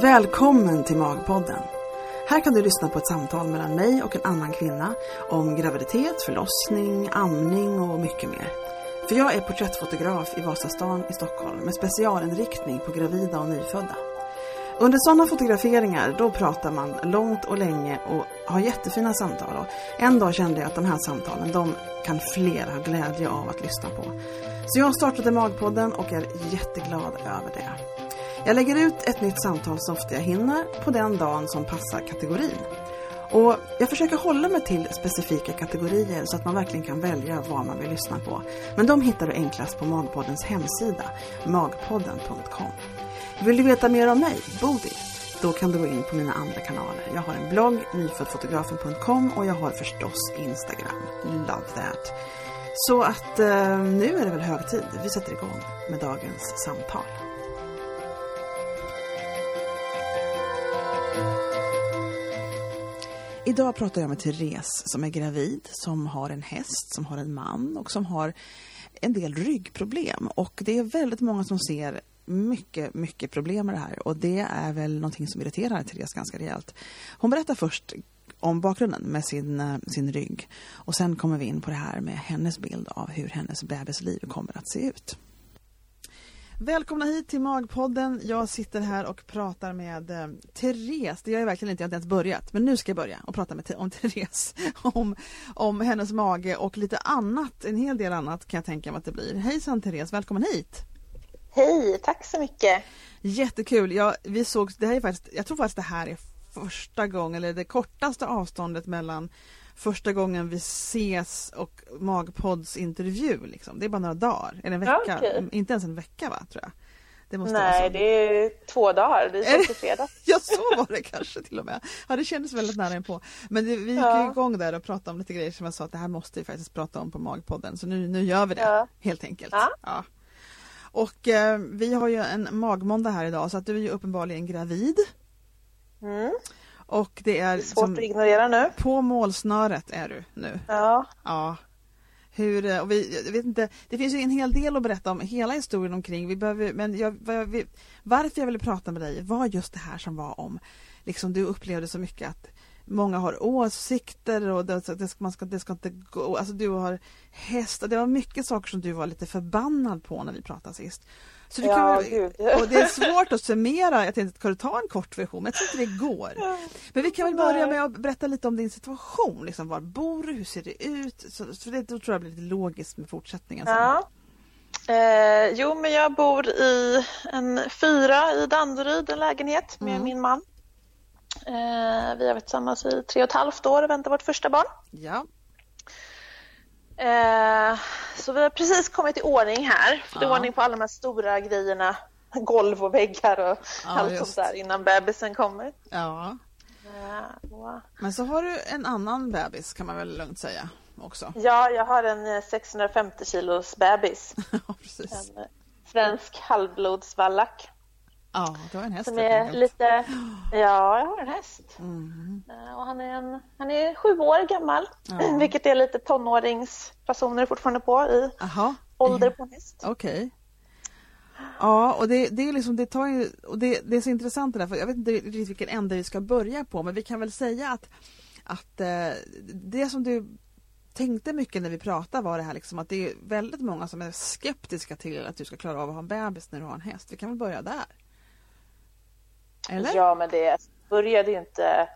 Välkommen till Magpodden. Här kan du lyssna på ett samtal mellan mig och en annan kvinna om graviditet, förlossning, amning och mycket mer. För jag är porträttfotograf i Vasastan i Stockholm med specialinriktning på gravida och nyfödda. Under sådana fotograferingar då pratar man långt och länge och har jättefina samtal. Och en dag kände jag att de här samtalen de kan fler ha glädje av att lyssna på. Så jag startade Magpodden och är jätteglad över det. Jag lägger ut ett nytt samtal så ofta jag hinner på den dagen som passar kategorin. Och jag försöker hålla mig till specifika kategorier så att man verkligen kan välja vad man vill lyssna på. Men de hittar du enklast på Magpoddens hemsida, magpodden.com. Vill du veta mer om mig, Bodil? Då kan du gå in på mina andra kanaler. Jag har en blogg, nyföddfotografen.com och jag har förstås Instagram. Love that! Så att eh, nu är det väl hög tid. Vi sätter igång med dagens samtal. Idag pratar jag med Therese som är gravid, som har en häst, som har en man och som har en del ryggproblem. Och det är väldigt många som ser mycket, mycket problem med det här och det är väl någonting som irriterar Therese ganska rejält. Hon berättar först om bakgrunden med sin, eh, sin rygg och sen kommer vi in på det här med hennes bild av hur hennes bebisliv kommer att se ut. Välkomna hit till Magpodden. Jag sitter här och pratar med eh, Therese. Det gör jag verkligen inte, jag har inte ens börjat. Men nu ska jag börja och prata med om Therese. Om, om hennes mage och lite annat, en hel del annat kan jag tänka mig att det blir. Hejsan Therese, välkommen hit! Hej, tack så mycket! Jättekul! Ja, vi såg, det här är faktiskt, jag tror faktiskt det här är första gången, eller det kortaste avståndet mellan första gången vi ses och Magpods intervju. Liksom. Det är bara några dagar, eller en vecka. Okay. Inte ens en vecka va, tror jag. Det måste Nej, det är två dagar. Det är på fredag. ja, så var det kanske till och med. Ja, det kändes väldigt nära på. Men det, vi gick ja. igång där och pratade om lite grejer som jag sa att det här måste vi faktiskt prata om på Magpodden. Så nu, nu gör vi det, ja. helt enkelt. Ja. ja. Och eh, vi har ju en magmåndag här idag så att du är ju uppenbarligen gravid. Mm. Och det är, det är svårt att ignorera nu. På målsnöret är du nu. Ja. Ja. Hur, eh, och vi, jag vet inte, det finns ju en hel del att berätta om hela historien omkring. Vi behöver, men jag, varför jag ville prata med dig var just det här som var om, liksom du upplevde så mycket att många har åsikter och det, det, man ska, det ska inte gå, alltså du har hästar, det var mycket saker som du var lite förbannad på när vi pratade sist. Så du kan, och det är svårt att summera, jag tänkte, ska du ta en kort version? Men jag tror inte det går. Men vi kan väl börja med att berätta lite om din situation. Liksom, var bor du? Hur ser det ut? Så, så det då tror jag blir lite logiskt med fortsättningen. Ja. Eh, jo, men jag bor i en fyra i Danderyd, en lägenhet med mm. min man. Eh, vi har varit tillsammans i tre och ett halvt år och väntar vårt första barn. Ja. Eh, så vi har precis kommit i ordning här. Fått ja. ordning på alla de här stora grejerna. Golv och väggar och ja, allt just. sånt där innan bebisen kommer. Ja. Eh, Men så har du en annan bebis kan man väl lugnt säga också? Ja, jag har en 650 eh, kilos bebis. ja, precis. En eh, svensk halvblodsvallack. Ja, du har en häst. Som är lite... Ja, jag har en häst. Mm. Och han, är en... han är sju år gammal, ja. vilket är lite tonåringsfasoner fortfarande på i Aha. ålder på en häst. Okej. Ja, och det, det, är liksom, det, tar ju, och det, det är så intressant det där, för jag vet inte riktigt vilken ände vi ska börja på, men vi kan väl säga att, att eh, det som du tänkte mycket när vi pratade var det här liksom att det är väldigt många som är skeptiska till att du ska klara av att ha en bebis när du har en häst. Vi kan väl börja där? Eller? Ja, men det började ju inte...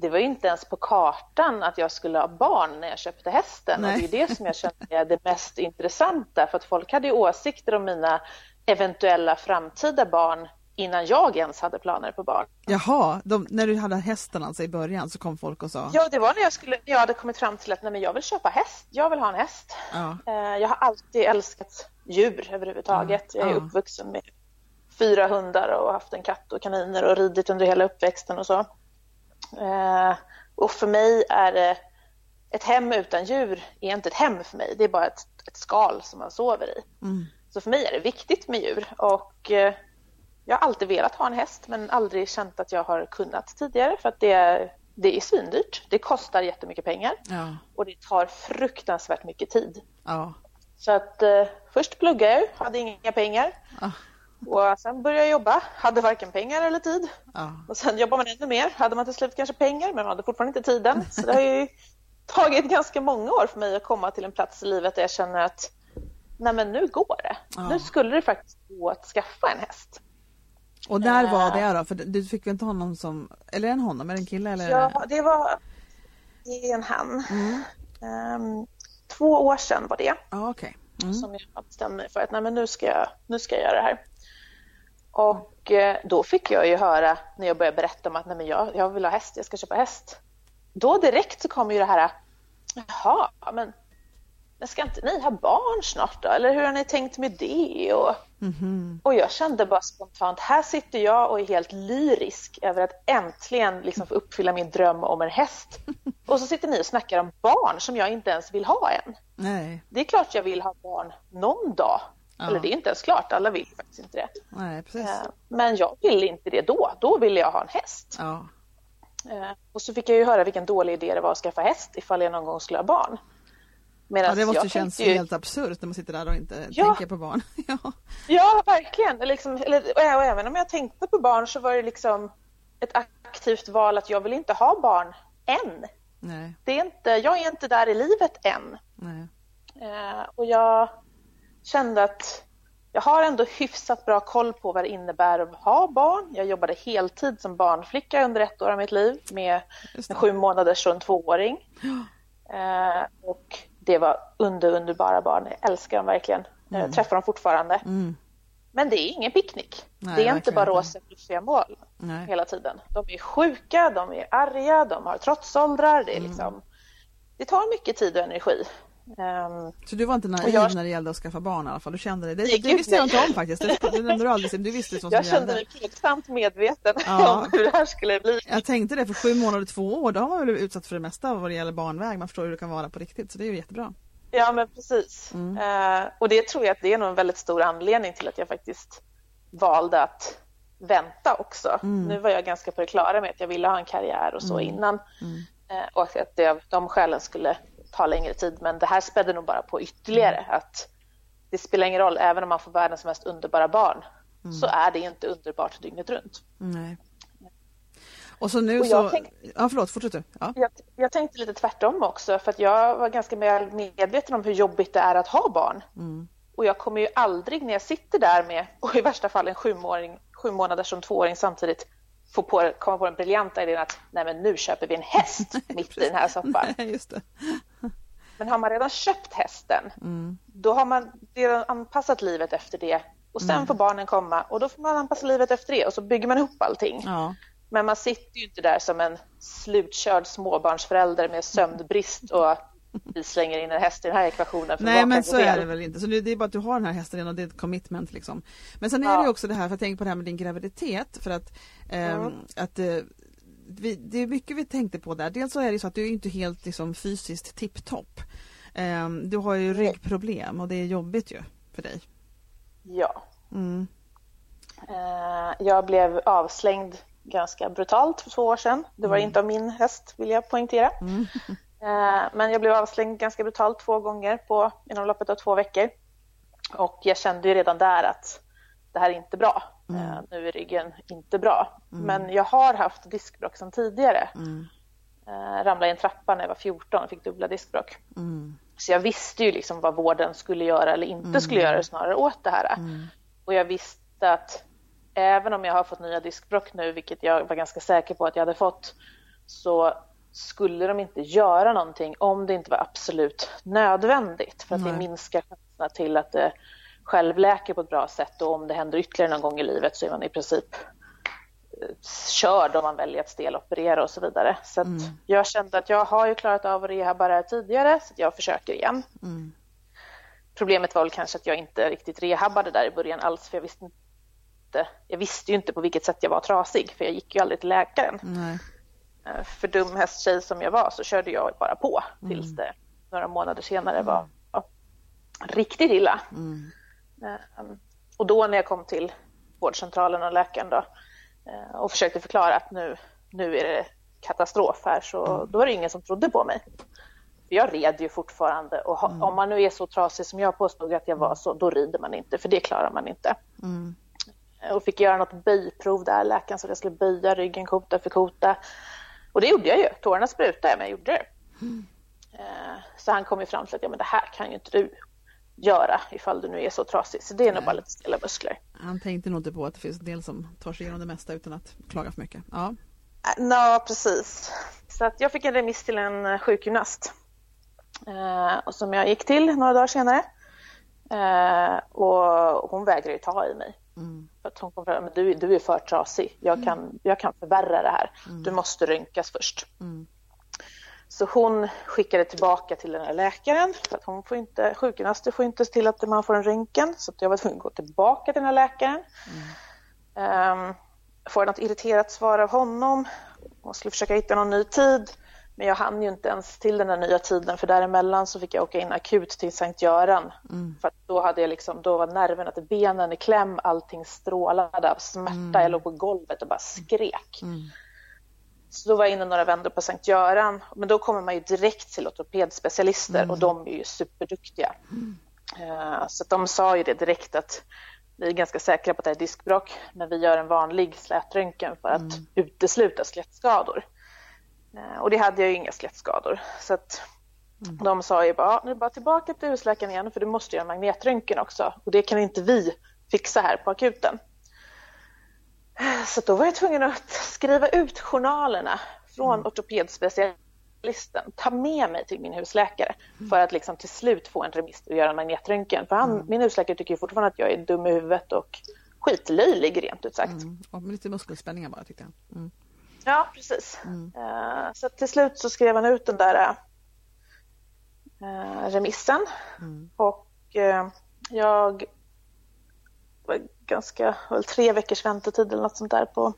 Det var ju inte ens på kartan att jag skulle ha barn när jag köpte hästen. Nej. Och det är det som jag kände är det mest intressanta. För att folk hade åsikter om mina eventuella framtida barn innan jag ens hade planer på barn. Jaha, de, när du hade hästen alltså i början så kom folk och sa? Ja, det var när jag, skulle, när jag hade kommit fram till att nej, men jag vill köpa häst. Jag vill ha en häst. Ja. Eh, jag har alltid älskat djur överhuvudtaget. Ja. Jag är ja. uppvuxen med fyra hundar och haft en katt och kaniner och ridit under hela uppväxten och så. Eh, och för mig är det ett hem utan djur är inte ett hem för mig. Det är bara ett, ett skal som man sover i. Mm. Så för mig är det viktigt med djur och eh, jag har alltid velat ha en häst men aldrig känt att jag har kunnat tidigare för att det är, det är svindyrt. Det kostar jättemycket pengar ja. och det tar fruktansvärt mycket tid. Ja. Så att eh, först pluggade jag, hade inga pengar. Ja. Och sen började jag jobba, hade varken pengar eller tid. Ja. Och sen jobbade man ännu mer, hade man till slut kanske pengar men man hade fortfarande inte tiden. Så det har ju tagit ganska många år för mig att komma till en plats i livet där jag känner att nej men nu går det. Ja. Nu skulle det faktiskt gå att skaffa en häst. Och där var det då? För du fick väl inte honom som, eller en honom, är det en kille eller? Ja, det var det är en han. Mm. Um, två år sedan var det. Ah, okay. Mm. Som jag bestämde mig för att nej, men nu, ska jag, nu ska jag göra det här. Och eh, då fick jag ju höra när jag började berätta om att nej, men jag, jag vill ha häst, jag ska köpa häst. Då direkt så kom ju det här, jaha, men men ska inte ni ha barn snart då? Eller hur har ni tänkt med det? Och, mm-hmm. och jag kände bara spontant, här sitter jag och är helt lyrisk över att äntligen liksom få uppfylla min dröm om en häst. Och så sitter ni och snackar om barn som jag inte ens vill ha än. Nej. Det är klart jag vill ha barn någon dag. Ja. Eller det är inte ens klart, alla vill faktiskt inte det. Nej. Eh, men jag vill inte det då, då ville jag ha en häst. Ja. Eh, och så fick jag ju höra vilken dålig idé det var att skaffa häst ifall jag någon gång skulle ha barn. Medan ja, det måste kännas ju... helt absurt när man sitter där och inte ja. tänker på barn. ja. ja, verkligen. Liksom, eller, och även om jag tänkte på barn så var det liksom ett aktivt val att jag vill inte ha barn än. Nej. Det är inte, jag är inte där i livet än. Eh, och jag kände att jag har ändå hyfsat bra koll på vad det innebär att ha barn. Jag jobbade heltid som barnflicka under ett år av mitt liv med en sju månaders och en tvååring. Eh, och det var under underbara barn. Jag älskar dem verkligen. Mm. Jag träffar dem fortfarande. Mm. Men det är ingen picknick. Nej, det är inte bara rosa fluffiga mål Nej. hela tiden. De är sjuka, de är arga, de har trotsåldrar. Det, är mm. liksom, det tar mycket tid och energi. Um, så du var inte naiv jag... när det gällde att skaffa barn i alla fall? Du kände det? Det, det, det visste jag inte om faktiskt. Det, det, det, aldrig, du visste sånt jag som kände mig plågsamt medveten ja. om hur det här skulle bli. Jag tänkte det, för sju månader, två år, då har man väl utsatt för det mesta vad det gäller barnväg. Man förstår hur det kan vara på riktigt, så det är ju jättebra. Ja, men precis. Mm. Uh, och det tror jag att det är nog en väldigt stor anledning till att jag faktiskt valde att vänta också. Mm. Nu var jag ganska på det klara med att jag ville ha en karriär och så mm. innan. Uh, och att det de skälen skulle ta längre tid men det här spädde nog bara på ytterligare mm. att det spelar ingen roll, även om man får världens mest underbara barn mm. så är det inte underbart dygnet runt. Nej. Och så nu och så... Tänkte... Ja, förlåt, fortsätt du. Ja. Jag, jag, tänkte lite tvärtom också för att jag var ganska medveten om hur jobbigt det är att ha barn. Mm. Och jag kommer ju aldrig när jag sitter där med, och i värsta fall en sjumåring, sju månaders som tvååring samtidigt, få på, komma på den briljanta idén att nej men nu köper vi en häst mitt i den här soffan. Det. Men har man redan köpt hästen, mm. då har man redan anpassat livet efter det och sen mm. får barnen komma och då får man anpassa livet efter det och så bygger man ihop allting. Ja. Men man sitter ju inte där som en slutkörd småbarnsförälder med sömnbrist och vi slänger in en häst i den här ekvationen. För Nej men så är det väl inte. Så det är bara att du har den här hästen och det är ett commitment liksom. Men sen är ja. det också det här, för jag tänker på det här med din graviditet för att, eh, mm. att eh, vi, det är mycket vi tänkte på där. Dels så är det så att du är inte helt liksom, fysiskt tipptopp. Eh, du har ju ryggproblem och det är jobbigt ju för dig. Ja. Mm. Eh, jag blev avslängd ganska brutalt för två år sedan. Det var mm. inte av min häst vill jag poängtera. Mm. Eh, men jag blev avslängd ganska brutalt två gånger på, inom loppet av två veckor. Och jag kände ju redan där att det här är inte bra. Mm. Uh, nu är ryggen inte bra. Mm. Men jag har haft diskbråck sedan tidigare. Mm. Uh, ramlade i en trappa när jag var 14 och fick dubbla diskbråck. Mm. Så jag visste ju liksom vad vården skulle göra eller inte mm. skulle göra snarare åt det här. Mm. Och jag visste att även om jag har fått nya diskbråck nu, vilket jag var ganska säker på att jag hade fått, så skulle de inte göra någonting om det inte var absolut nödvändigt för att Nej. det minskar chanserna till att det självläker på ett bra sätt och om det händer ytterligare någon gång i livet så är man i princip eh, körd om man väljer att steloperera och så vidare. Så mm. jag kände att jag har ju klarat av att rehabba det här tidigare så jag försöker igen. Mm. Problemet var väl kanske att jag inte riktigt rehabbade där i början alls för jag visste inte, jag visste ju inte på vilket sätt jag var trasig för jag gick ju aldrig till läkaren. Nej. Eh, för dum hästtjej som jag var så körde jag bara på tills mm. det några månader senare var ja, riktigt illa. Mm. Ehm, och då när jag kom till vårdcentralen och läkaren då, eh, och försökte förklara att nu, nu är det katastrof här så mm. då var det ingen som trodde på mig. För jag red ju fortfarande och mm. om man nu är så trasig som jag påstod att jag var så då rider man inte för det klarar man inte. Mm. och fick göra något böjprov där. Läkaren sa att jag skulle böja ryggen kota för kota. Och det gjorde jag ju. Tårarna sprutade men jag gjorde det. Mm. Så han kom ju fram till att ja, men det här kan ju inte du göra ifall du nu är så trasig. Så det är Nej. nog bara lite stela muskler. Han tänkte nog inte på att det finns en del som tar sig igenom det mesta utan att klaga för mycket. Ja, ja precis. Så att jag fick en remiss till en sjukgymnast eh, och som jag gick till några dagar senare. Eh, och hon vägrade ju ta i mig. Mm. För att hon kom fram, du, du är för trasig, jag kan, mm. jag kan förvärra det här. Mm. Du måste rynkas först. Mm. Så hon skickade tillbaka till den här läkaren för att hon får inte, sjukgymnaster får inte till att man får en röntgen så jag var tvungen att gå tillbaka till den här läkaren. Mm. Um, får något irriterat svar av honom och skulle försöka hitta någon ny tid. Men jag hann ju inte ens till den där nya tiden för däremellan så fick jag åka in akut till Sankt Göran. Mm. För då, hade jag liksom, då var nerverna till benen i kläm, allting strålade av smärta. Mm. Jag låg på golvet och bara skrek. Mm. Så då var jag inne några vändor på Sankt Göran. Men då kommer man ju direkt till ortopedspecialister mm. och de är ju superduktiga. Mm. Så de sa ju det direkt att vi är ganska säkra på att det är diskbråck men vi gör en vanlig slätröntgen för att mm. utesluta skelettskador. Uh, och det hade jag ju inga skelettskador. Så att mm. de sa ju bara, nu bara tillbaka till husläkaren igen för du måste göra magnetröntgen också och det kan inte vi fixa här på akuten. Så då var jag tvungen att skriva ut journalerna från mm. ortopedspecialisten, ta med mig till min husläkare mm. för att liksom till slut få en remiss och göra en magnetröntgen. För han, mm. min husläkare tycker fortfarande att jag är dum i huvudet och skitlöjlig rent ut sagt. Mm. Och lite muskelspänningar bara tyckte jag. Mm. Ja, precis. Uh, så till slut så skrev han ut den där uh, remissen mm. och uh, jag ganska, väl tre veckors väntetid eller något sånt där på,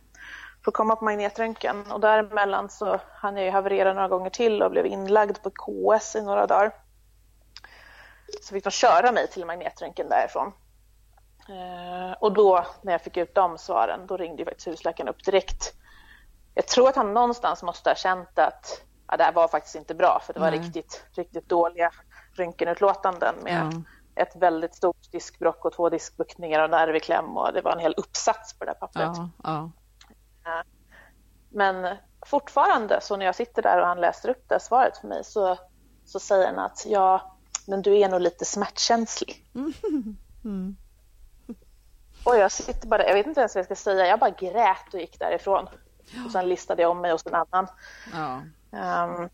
för att komma på magnetröntgen och däremellan så hann jag ju haverera några gånger till och blev inlagd på KS i några dagar. Så fick de köra mig till magnetröntgen därifrån. Eh, och då när jag fick ut de svaren, då ringde ju faktiskt husläkaren upp direkt. Jag tror att han någonstans måste ha känt att ja, det här var faktiskt inte bra för det var riktigt, riktigt dåliga röntgenutlåtanden med mm ett väldigt stort diskbrock och två diskbuktningar och nerv i kläm och det var en hel uppsats på det där pappret. Ja, ja. Men fortfarande så när jag sitter där och han läser upp det svaret för mig så, så säger han att ja, men du är nog lite smärtkänslig. Mm. Och jag sitter bara jag vet inte ens vad jag ska säga, jag bara grät och gick därifrån. Ja. Och sen listade jag om mig hos en annan. Ja. Um,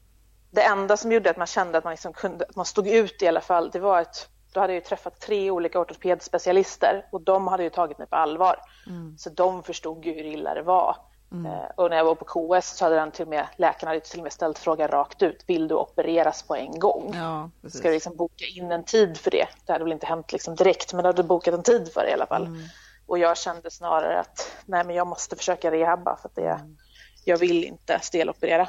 det enda som gjorde att man kände att man, liksom kunde, att man stod ut i alla fall, det var att då hade jag träffat tre olika ortopedspecialister och de hade ju tagit mig på allvar. Mm. Så de förstod ju hur illa det var. Mm. Eh, och när jag var på KS så hade den till och med, läkarna hade till och med ställt frågan rakt ut, vill du opereras på en gång? Ja, Ska du liksom boka in en tid för det? Det hade väl inte hänt liksom direkt, men du hade bokat en tid för det i alla fall. Mm. Och jag kände snarare att nej, men jag måste försöka rehabba för att det, mm. jag vill inte steloperera.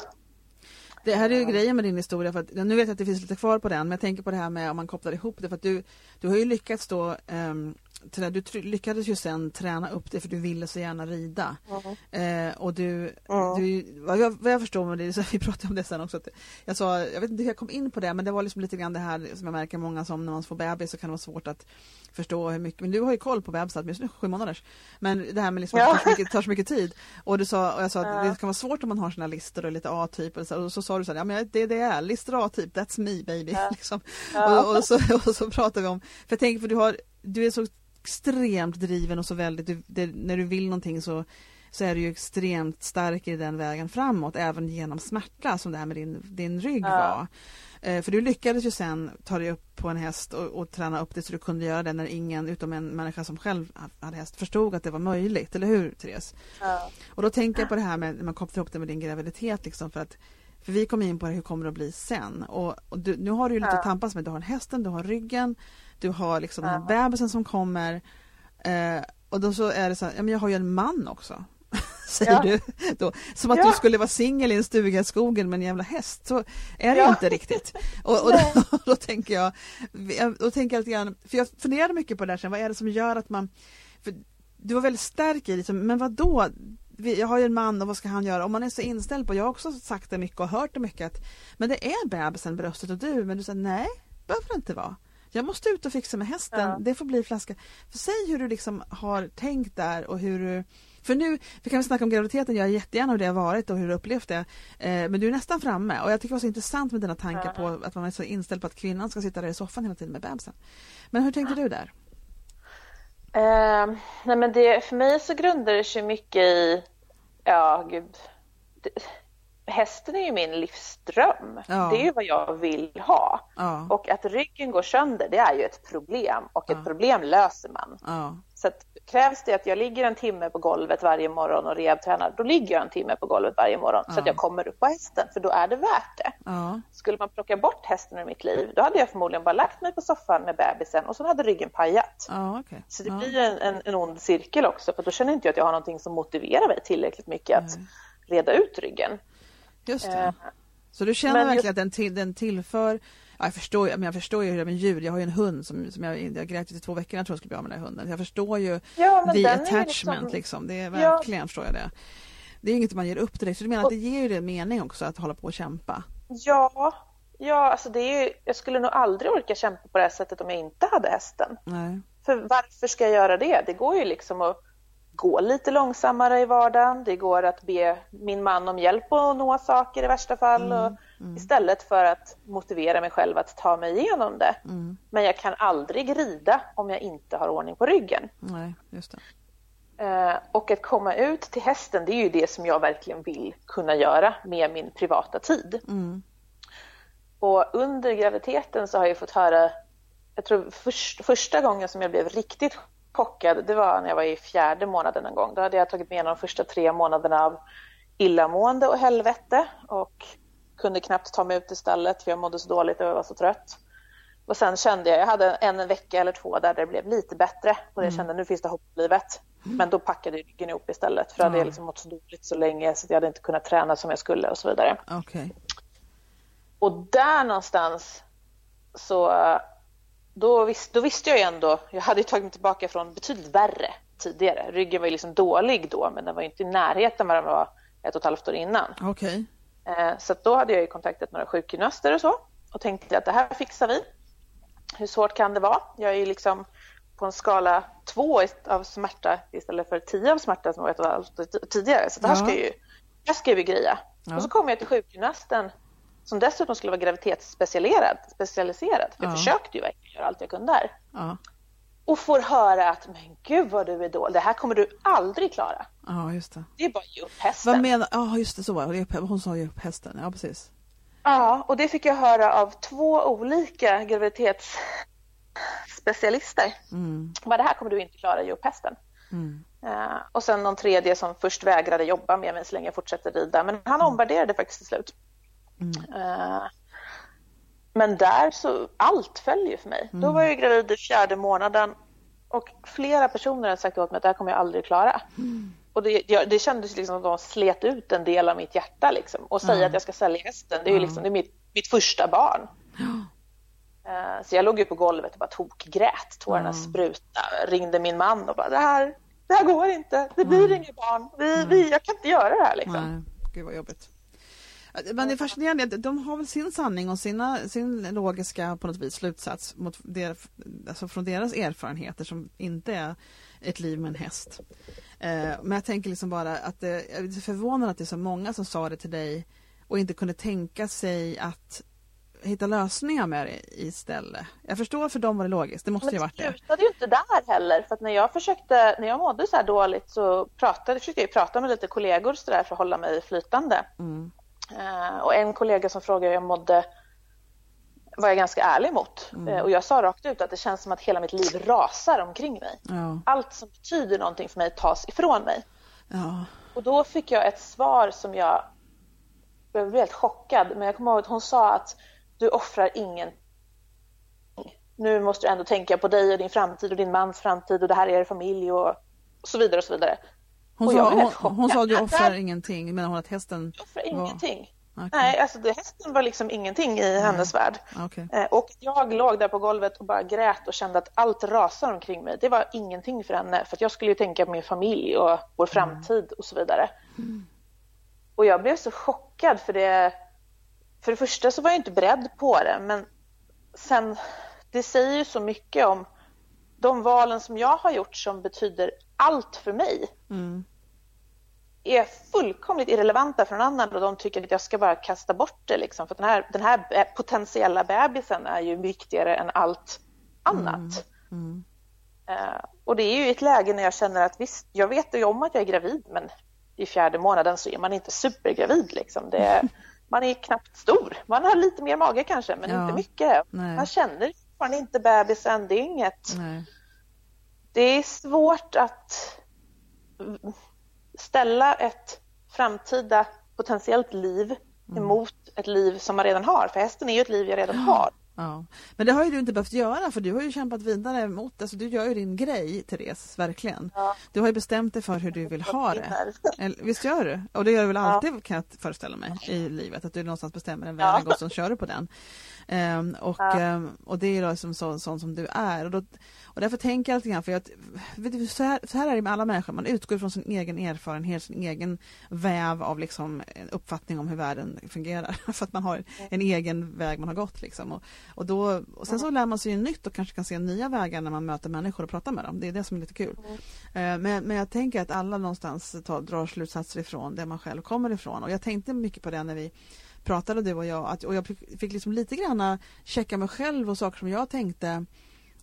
Det här är ju grejen med din historia, för att, nu vet jag att det finns lite kvar på den, men jag tänker på det här med om man kopplar ihop det, för att du, du har ju lyckats då um, du lyckades ju sen träna upp det för du ville så gärna rida. Mm. Eh, och du, mm. du vad, jag, vad jag förstår med det, så vi pratade om det sen också, jag sa, jag vet inte hur jag kom in på det, men det var liksom lite grann det här som jag märker många som när man får bebis så kan det vara svårt att förstå hur mycket, men du har ju koll på bebisar, åtminstone sju månaders. Men det här med liksom ja. att det tar så, mycket, tar så mycket tid. Och du sa, och jag sa att ja. det kan vara svårt om man har sina listor och lite A-typ och så, och så sa du så här, ja men det är det är, listor A-typ, that's me baby. Ja. Liksom. Och, och, så, och så pratade vi om, för jag tänker för du har, du är så extremt driven och så väldigt, du, det, när du vill någonting så så är du ju extremt stark i den vägen framåt, även genom smärta som det här med din, din rygg ja. var. Eh, för du lyckades ju sen ta dig upp på en häst och, och träna upp det så du kunde göra det när ingen utom en människa som själv hade häst förstod att det var möjligt, eller hur Therese? Ja. Och då tänker jag på det här med när man kopplar ihop det med din graviditet liksom för att för vi kom in på det, hur kommer det att bli sen? Och, och du, nu har du lite ja. tampas med, du har hästen, du har ryggen, du har liksom ja. den här bebisen som kommer eh, och då så är det så här, ja men jag har ju en man också. säger ja. du då. Som att ja. du skulle vara singel i en stuga i skogen med en jävla häst. Så är det ja. inte riktigt. Och, och då, då, tänker jag, då tänker jag lite grann, för jag funderade mycket på det här sen, vad är det som gör att man, för du var väldigt stark i liksom, men vad då? Jag har ju en man och vad ska han göra? Om man är så inställd på, jag har också sagt det mycket och hört det mycket att men det är bebisen bröstet och du, men du säger nej, behöver det inte vara. Jag måste ut och fixa med hästen, ja. det får bli flaska. För säg hur du liksom har tänkt där och hur du för nu, vi kan väl snacka om graviditeten, jag är jättegärna hur det har varit och hur du upplevt det. Eh, men du är nästan framme och jag tycker det var så intressant med dina tankar på att man är så inställd på att kvinnan ska sitta där i soffan hela tiden med bebisen. Men hur tänkte du där? Eh, nej men det, för mig så grundar det sig mycket i, ja gud, det, hästen är ju min livsdröm. Ja. Det är ju vad jag vill ha. Ja. Och att ryggen går sönder, det är ju ett problem och ja. ett problem löser man. Så att, krävs det att jag ligger en timme på golvet varje morgon och rehabtränar, då ligger jag en timme på golvet varje morgon så att jag kommer upp på hästen, för då är det värt det. Skulle man plocka bort hästen ur mitt liv, då hade jag förmodligen bara lagt mig på soffan med bebisen och så hade ryggen pajat. Okay. Så det blir en, en, en ond cirkel också, för då känner inte jag att jag har någonting som motiverar mig tillräckligt mycket att reda ut ryggen. Just det. Eh, så du känner verkligen just... att den, till, den tillför Ja, jag förstår, men jag förstår ju hur det är med djur. Jag har ju en hund som, som jag, jag grät i två veckor jag tror jag skulle bli av med den hunden. Jag förstår ju ja, the attachment liksom... liksom. Det är verkligen, ja. förstår jag det. Det är inget man ger upp direkt. Så du menar att det ger ju det mening också att hålla på och kämpa? Ja, ja alltså det är ju, jag skulle nog aldrig orka kämpa på det här sättet om jag inte hade hästen. Nej. För varför ska jag göra det? Det går ju liksom att gå lite långsammare i vardagen. Det går att be min man om hjälp att nå saker i värsta fall. Mm, mm. Istället för att motivera mig själv att ta mig igenom det. Mm. Men jag kan aldrig rida om jag inte har ordning på ryggen. Nej, just. Eh, och att komma ut till hästen, det är ju det som jag verkligen vill kunna göra med min privata tid. Mm. Och under graviditeten så har jag fått höra, jag tror för, första gången som jag blev riktigt chockad, det var när jag var i fjärde månaden en gång. Då hade jag tagit med de första tre månaderna av illamående och helvete och kunde knappt ta mig ut i stallet för jag mådde så dåligt och jag var så trött. Och sen kände jag, jag hade en vecka eller två där det blev lite bättre och jag mm. kände nu finns det hopp i livet. Men då packade ryggen ihop istället för jag hade liksom mått så dåligt så länge så jag hade inte kunnat träna som jag skulle och så vidare. Okay. Och där någonstans så då, vis, då visste jag ju ändå, jag hade tagit mig tillbaka från betydligt värre tidigare. Ryggen var ju liksom dålig då men den var inte i närheten vad den var ett och ett halvt år innan. Okay. Eh, så då hade jag ju kontaktat några sjukgymnaster och så och tänkte att det här fixar vi. Hur svårt kan det vara? Jag är ju liksom på en skala två av smärta istället för tio av smärta som var ett och ett halvt år tidigare. Så det här ska ju, det ska vi greja. Ja. Och så kom jag till sjukgymnasten som dessutom skulle vara graviditetsspecialiserad. Specialiserad. För ja. Jag försökte ju verkligen göra allt jag kunde där. Ja. Och får höra att men gud vad du är dålig, det här kommer du aldrig klara. Ja, just det. Det är bara att ge upp hästen. Vad menar Ja, just det, så var det. Hon sa ge upp hästen, ja precis. Ja, och det fick jag höra av två olika graviditetsspecialister. Mm. Bara, det här kommer du inte klara, ge upp hästen. Mm. Uh, och sen någon tredje som först vägrade jobba med mig så länge jag fortsatte rida. Men han mm. omvärderade faktiskt till slut. Uh, men där så, allt följer för mig. Mm. Då var jag gravid i fjärde månaden och flera personer har sagt åt mig att det här kommer jag aldrig klara. Mm. Och det, det kändes liksom som att de slet ut en del av mitt hjärta liksom. Och säga mm. att jag ska sälja hästen, det är ju liksom, det är mitt, mitt första barn. Uh, så jag låg ju på golvet och bara tokgrät, tårarna sprutade, ringde min man och bara det här, det här går inte, det blir inget barn, vi, vi, jag kan inte göra det här liksom. Nej, gud vad jobbigt. Men det är fascinerande, de har väl sin sanning och sina, sin logiska på något vis slutsats mot der, alltså från deras erfarenheter som inte är ett liv med en häst. Eh, men jag tänker liksom bara att det, jag är förvånad att det är så många som sa det till dig och inte kunde tänka sig att hitta lösningar med det istället. Jag förstår för dem var det logiskt, det måste ju varit det. Men det slutade ju inte där heller för att när jag försökte, när jag mådde så här dåligt så pratade, försökte jag prata med lite kollegor så där för att hålla mig flytande. Mm. Eh, och en kollega som frågade hur jag mådde var jag ganska ärlig mot. Mm. Eh, och jag sa rakt ut att det känns som att hela mitt liv rasar omkring mig. Ja. Allt som betyder någonting för mig tas ifrån mig. Ja. Och då fick jag ett svar som jag, jag blev helt chockad. Men jag kommer ihåg att hon sa att du offrar ingen nu måste du ändå tänka på dig och din framtid och din mans framtid och det här är er familj och, så vidare och så vidare. Hon, sa, hon, hon sa du offrar ingenting, men hon att hästen Jag offrar var... ingenting. Okay. Nej, alltså det, hästen var liksom ingenting i hennes värld. Okay. Eh, och jag låg där på golvet och bara grät och kände att allt rasar omkring mig. Det var ingenting för henne, för jag skulle ju tänka på min familj och vår framtid mm. och så vidare. Mm. Och jag blev så chockad för det. För det första så var jag inte beredd på det, men sen det säger ju så mycket om de valen som jag har gjort som betyder allt för mig. Mm. är fullkomligt irrelevanta för någon annan och de tycker att jag ska bara kasta bort det liksom. För den här, den här potentiella bebisen är ju viktigare än allt annat. Mm. Uh, och det är ju ett läge när jag känner att visst, jag vet ju om att jag är gravid men i fjärde månaden så är man inte supergravid liksom. Det, man är knappt stor. Man har lite mer mage kanske, men ja. inte mycket. Nej. Man känner fortfarande inte bebisen. Det är inget... Nej. Det är svårt att ställa ett framtida potentiellt liv mm. emot ett liv som man redan har. För hästen är ju ett liv jag redan har. Ja. Men det har ju du inte behövt göra för du har ju kämpat vidare mot, alltså du gör ju din grej Therese, verkligen. Ja. Du har ju bestämt dig för hur du vill ha det. Visst gör du? Och det gör du väl alltid ja. kan jag föreställa mig i livet, att du någonstans bestämmer en väg ja. och så kör du på den. Um, och, ja. um, och det är liksom så, sån som du är. Och, då, och därför tänker jag lite grann, för att, vet du, så, här, så här är det med alla människor, man utgår från sin egen erfarenhet, sin egen väv av liksom, uppfattning om hur världen fungerar. för att man har en egen väg man har gått. Liksom. Och, och, då, och sen så lär man sig nytt och kanske kan se nya vägar när man möter människor och pratar med dem. Det är det som är lite kul. Mm. Uh, men, men jag tänker att alla någonstans tar, drar slutsatser ifrån det man själv kommer ifrån. Och jag tänkte mycket på det när vi pratade du och jag att, och jag fick liksom lite grann checka mig själv och saker som jag tänkte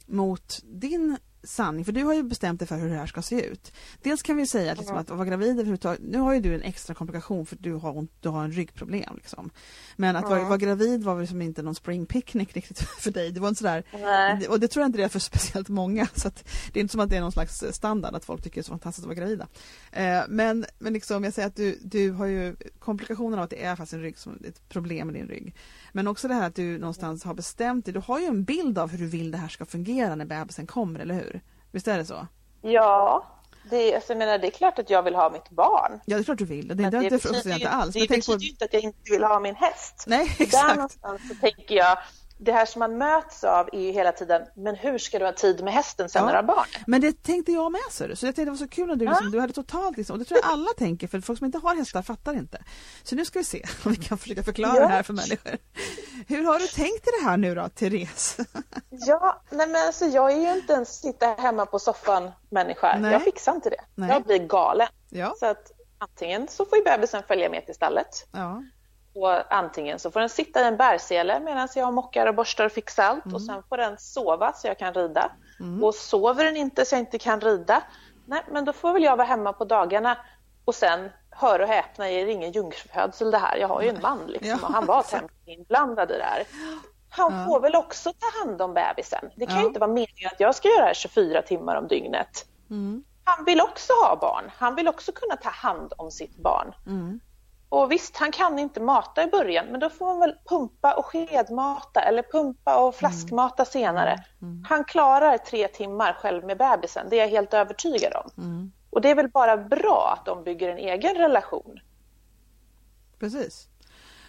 mot din sanning, för du har ju bestämt dig för hur det här ska se ut. Dels kan vi säga att, liksom, att vara gravid nu har ju du en extra komplikation för du har, du har en ryggproblem. Liksom. Men att vara, vara gravid var liksom inte någon spring picnic riktigt för dig. Det var inte sådär, Nej. och det tror jag inte det är för speciellt många. Så det är inte som att det är någon slags standard att folk tycker det är så fantastiskt att vara gravida. Eh, men men liksom, jag säger att du, du har ju komplikationen av att det är faktiskt en rygg som ett problem med din rygg. Men också det här att du någonstans har bestämt dig. Du har ju en bild av hur du vill det här ska fungera när bebisen kommer, eller hur? Visst är det så? Ja, det, alltså, jag menar, det är klart att jag vill ha mitt barn. Ja, det är klart du vill. Det, det, det, det betyder, inte alls. Det betyder ju inte att jag inte vill ha min häst. Nej, exakt. Där någonstans så tänker jag, det här som man möts av är ju hela tiden, men hur ska du ha tid med hästen sen ja. när du har barn? Men det tänkte jag med så, jag tänkte det var så kul att du, liksom, ja. du hade totalt liksom, och det tror jag alla tänker för folk som inte har hästar fattar inte. Så nu ska vi se om vi kan försöka förklara ja. det här för människor. Hur har du tänkt dig det här nu då, Therese? Ja, nej men alltså jag är ju inte en sitta hemma på soffan människa. Nej. Jag fixar inte det. Nej. Jag blir galen. Ja. Så att antingen så får ju bebisen följa med till stallet. Ja. Och antingen så får den sitta i en bärsele medan jag mockar och borstar och fixar allt mm. och sen får den sova så jag kan rida. Mm. Och sover den inte så jag inte kan rida, nej men då får väl jag vara hemma på dagarna och sen, hör och häpna, är det ingen jungfrufödsel det här. Jag har ju en man liksom ja, och han var tämligen inblandad i det här. Han ja. får väl också ta hand om bebisen. Det kan ja. ju inte vara meningen att jag ska göra det här 24 timmar om dygnet. Mm. Han vill också ha barn. Han vill också kunna ta hand om sitt barn. Mm. Och visst, han kan inte mata i början, men då får man väl pumpa och skedmata eller pumpa och flaskmata mm. senare. Mm. mm. Han klarar tre timmar själv med bebisen, det är jag helt övertygad om. Mm. Och det är väl bara bra att de bygger en egen relation. Precis.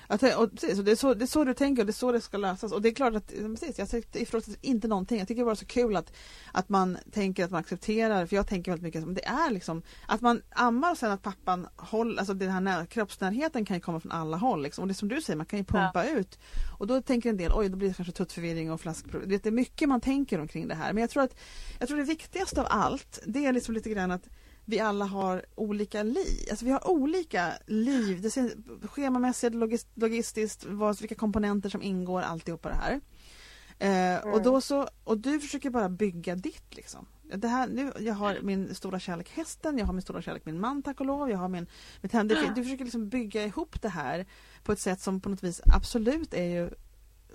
Att, och precis, och det, är så, det är så du tänker och det är så det ska lösas. Och det är klart att precis, jag ifrågasätter inte någonting. Jag tycker det var så kul att, att man tänker att man accepterar, för jag tänker väldigt mycket som det är liksom att man ammar och sen att pappan håller, alltså den här när, kroppsnärheten kan ju komma från alla håll liksom. Och det är som du säger, man kan ju pumpa ja. ut. Och då tänker en del, oj då blir det kanske tuttförvirring och flaskproblem. Det är mycket man tänker omkring det här. Men jag tror att, jag tror det viktigaste av allt, det är liksom lite grann att vi alla har olika liv. Alltså vi har olika liv, det ser schemamässigt, logist, logistiskt, vad, vilka komponenter som ingår, alltihopa det här. Eh, mm. och, då så, och du försöker bara bygga ditt liksom. Det här, nu, jag har min stora kärlek hästen, jag har min stora kärlek min man tack och lov, jag har min, mitt hem. Du, du försöker liksom bygga ihop det här på ett sätt som på något vis absolut är ju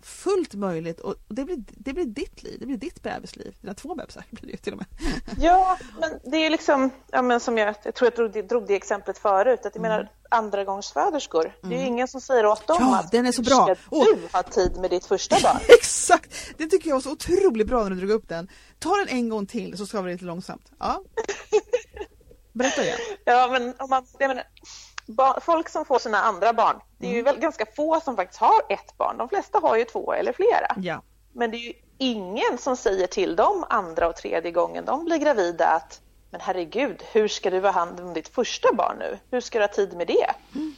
fullt möjligt och det blir, det blir ditt liv, det blir ditt bebisliv. Dina två bebisar blir det till och med. Ja, men det är liksom, ja, men som jag, jag tror jag drog drog det exemplet förut, att jag mm. menar andragångsföderskor, mm. det är ju mm. ingen som säger åt dem ja, att den är så bra. ska oh. du ha tid med ditt första barn. Exakt! Det tycker jag var så otroligt bra när du drog upp den. Ta den en gång till så ska vi lite långsamt. Ja. Berätta igen. Ja, men om man, jag menar, folk som får sina andra barn, det är ju mm. väl ganska få som faktiskt har ett barn. De flesta har ju två eller flera. Ja. Men det är ju ingen som säger till dem andra och tredje gången de blir gravida att men herregud, hur ska du ha hand om ditt första barn nu? Hur ska du ha tid med det? Mm.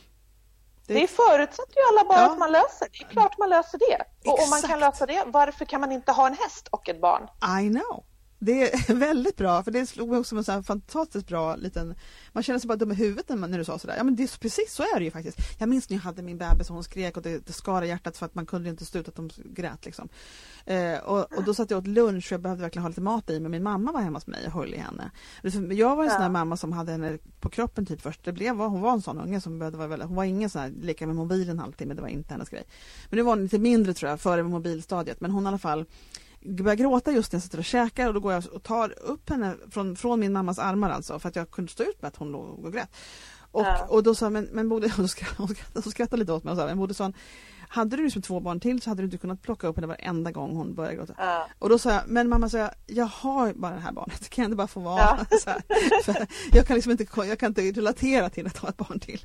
Det, det förutsätter ju alla bara ja. att man löser. Det är klart man löser det. Och Exakt. om man kan lösa det, varför kan man inte ha en häst och ett barn? I know. Det är väldigt bra, för det slog mig också som en så fantastiskt bra liten... Man känner sig bara dum i huvudet när, man, när du sa sådär. Ja men det är, precis så är det ju faktiskt. Jag minns när jag hade min bebis och hon skrek och det, det skar i hjärtat för att man kunde inte sluta att de grät liksom. Eh, och, och, då satt jag åt lunch och jag behövde verkligen ha lite mat i men min mamma var hemma hos mig och höll i henne. Jag var en sån där mamma som hade henne på kroppen typ först. Det blev, hon var en sån unge som behövde vara väldigt, hon var ingen sån här leka med mobilen alltid men det var inte hennes grej. Men nu var hon lite mindre tror jag före mobilstadiet men hon i alla fall börjar gråta just när jag sitter och käkar och då går jag och tar upp henne från, från min mammas armar alltså för att jag kunde stå ut med att hon låg och grät. Och, ja. och då sa men, men Bode, hon skrattade, hon skrattade lite åt mig och sa, men Bode sa hade du liksom två barn till så hade du inte kunnat plocka upp henne varenda gång hon började gråta. Ja. Och då sa jag, men mamma sa jag, jag har bara det här barnet, kan det bara få vara ja. så jag kan liksom inte, jag kan inte relatera till att ha ett barn till.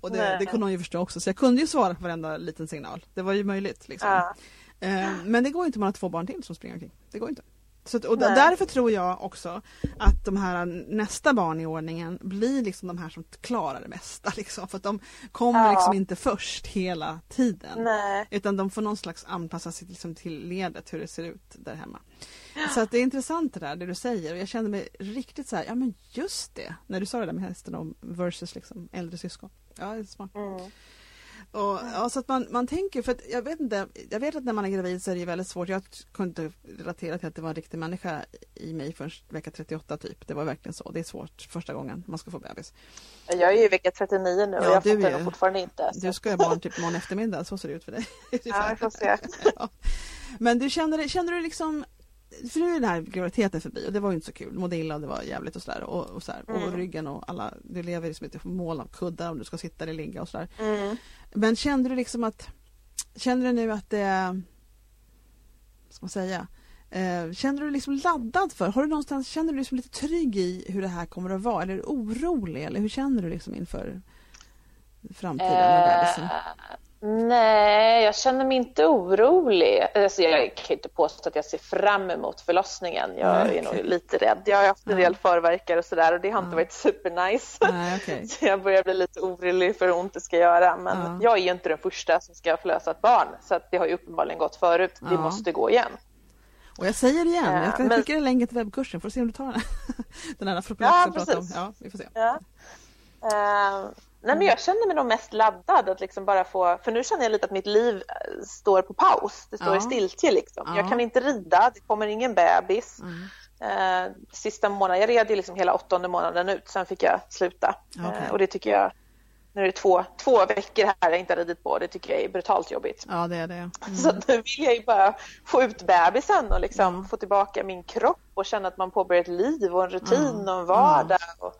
Och det, det kunde hon ju förstå också, så jag kunde ju svara på varenda liten signal. Det var ju möjligt liksom. Ja. Eh, men det går inte om man har två barn till som springer omkring. Det går inte. Så att, och Nej. därför tror jag också att de här nästa barn i ordningen blir liksom de här som klarar det mesta. Liksom, för att de kommer ja. liksom inte först hela tiden. Nej. Utan de får någon slags anpassa sig liksom till ledet hur det ser ut där hemma. Så att det är intressant det där det du säger och jag kände mig riktigt så här, ja men just det, när du sa det där med hästen om versus liksom äldre syskon. Ja, det är smart. Mm. Och, ja, så att man, man tänker, för att jag vet inte, jag vet att när man är gravid så är det väldigt svårt. Jag kunde inte relatera till att det var en riktig människa i mig förrän vecka 38 typ. Det var verkligen så. Det är svårt första gången man ska få bebis. Jag är ju i vecka 39 nu och ja, jag fattar nog fortfarande inte. Så. Du ska ha barn typ imorgon eftermiddag, så ser det ut för dig. ja, vi får se. ja. Men du känner, känner du liksom för nu är den här graviditeten förbi och det var ju inte så kul. Mådde illa och det var jävligt och sådär. Och, och, så mm. och ryggen och alla, du lever liksom inte mål av kuddar om du ska sitta eller ligga och sådär. Mm. Men kände du liksom att, känner du nu att det, vad ska man säga, eh, känner du liksom laddad för, har du någonstans, känner du liksom lite trygg i hur det här kommer att vara? Eller är du orolig eller hur känner du liksom inför framtiden med bebisen? Nej, jag känner mig inte orolig. Alltså, jag kan inte påstå att jag ser fram emot förlossningen. Jag Nej, är nog lite rädd. Jag har haft en del förverkar och sådär och det har inte varit supernice. Nej, okay. Så jag börjar bli lite orolig för hur ont det ska göra. Men ja. jag är ju inte den första som ska förlösa ett barn så det har ju uppenbarligen gått förut. Det måste gå igen. Och jag säger det igen, jag ska men... skicka dig länken till webbkursen får se om du tar den. den här ja, precis. om. Ja, vi får se. Ja. Uh, Nej, men jag känner mig nog mest laddad att liksom bara få, för nu känner jag lite att mitt liv eh, står på paus. Det står ja. i stiltje liksom. Ja. Jag kan inte rida, det kommer ingen bebis. Mm. Eh, sista månaden, jag red ju liksom hela åttonde månaden ut, sen fick jag sluta. Okay. Eh, och det tycker jag, nu är det två, två veckor här jag inte har ridit på, det tycker jag är brutalt jobbigt. Ja, det är det. Mm. Så nu vill jag ju bara få ut bebisen och liksom mm. få tillbaka min kropp och känna att man påbörjar ett liv och en rutin och en vardag. Och, Eh,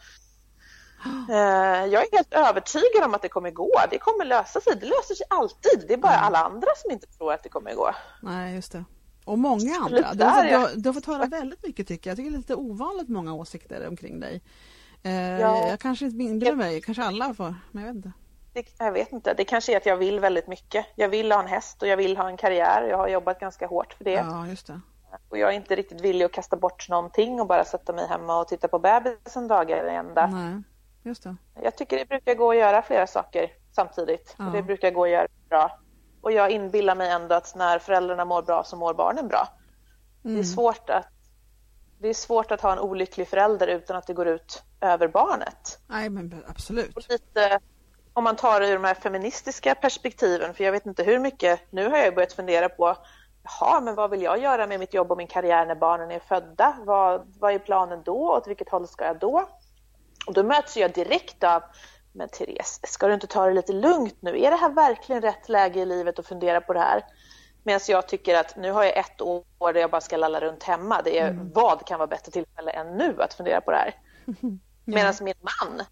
jag är helt övertygad om att det kommer gå. Det kommer lösa sig. Det löser sig alltid. Det är bara alla andra som inte tror att det kommer gå. Nej, just det. Och många andra. Du har, du, du har fått höra väldigt mycket tycker jag. Jag tycker det är lite ovanligt många åsikter omkring dig. Eh, ja. Jag kanske inte inbillar mig, kanske alla får, men jag vet inte. Det, jag vet inte. Det kanske är att jag vill väldigt mycket. Jag vill ha en häst och jag vill ha en karriär. Jag har jobbat ganska hårt för det. Ja, just det. Och jag är inte riktigt villig att kasta bort någonting och bara sätta mig hemma och titta på bebisen dagar i ända. Nej. Just det. Jag tycker det brukar gå att göra flera saker samtidigt. Ja. Det brukar gå att göra bra. Och jag inbillar mig ändå att när föräldrarna mår bra så mår barnen bra. Mm. Det, är mm. svårt att, det är svårt att ha en olycklig förälder utan att det går ut över barnet. Nej, men absolut. Och lite, om man tar det ur de här feministiska perspektiven, för jag vet inte hur mycket, nu har jag börjat fundera på Jaha, men vad vill jag göra med mitt jobb och min karriär när barnen är födda? Vad, vad är planen då? Åt vilket håll ska jag då? Och då möts jag direkt av men Therese, ska du inte ta det lite lugnt nu? Är det här verkligen rätt läge i livet att fundera på det här? Medan jag tycker att nu har jag ett år där jag bara ska lalla runt hemma. Det är, mm. Vad kan vara bättre tillfälle än nu att fundera på det här? Medan min man,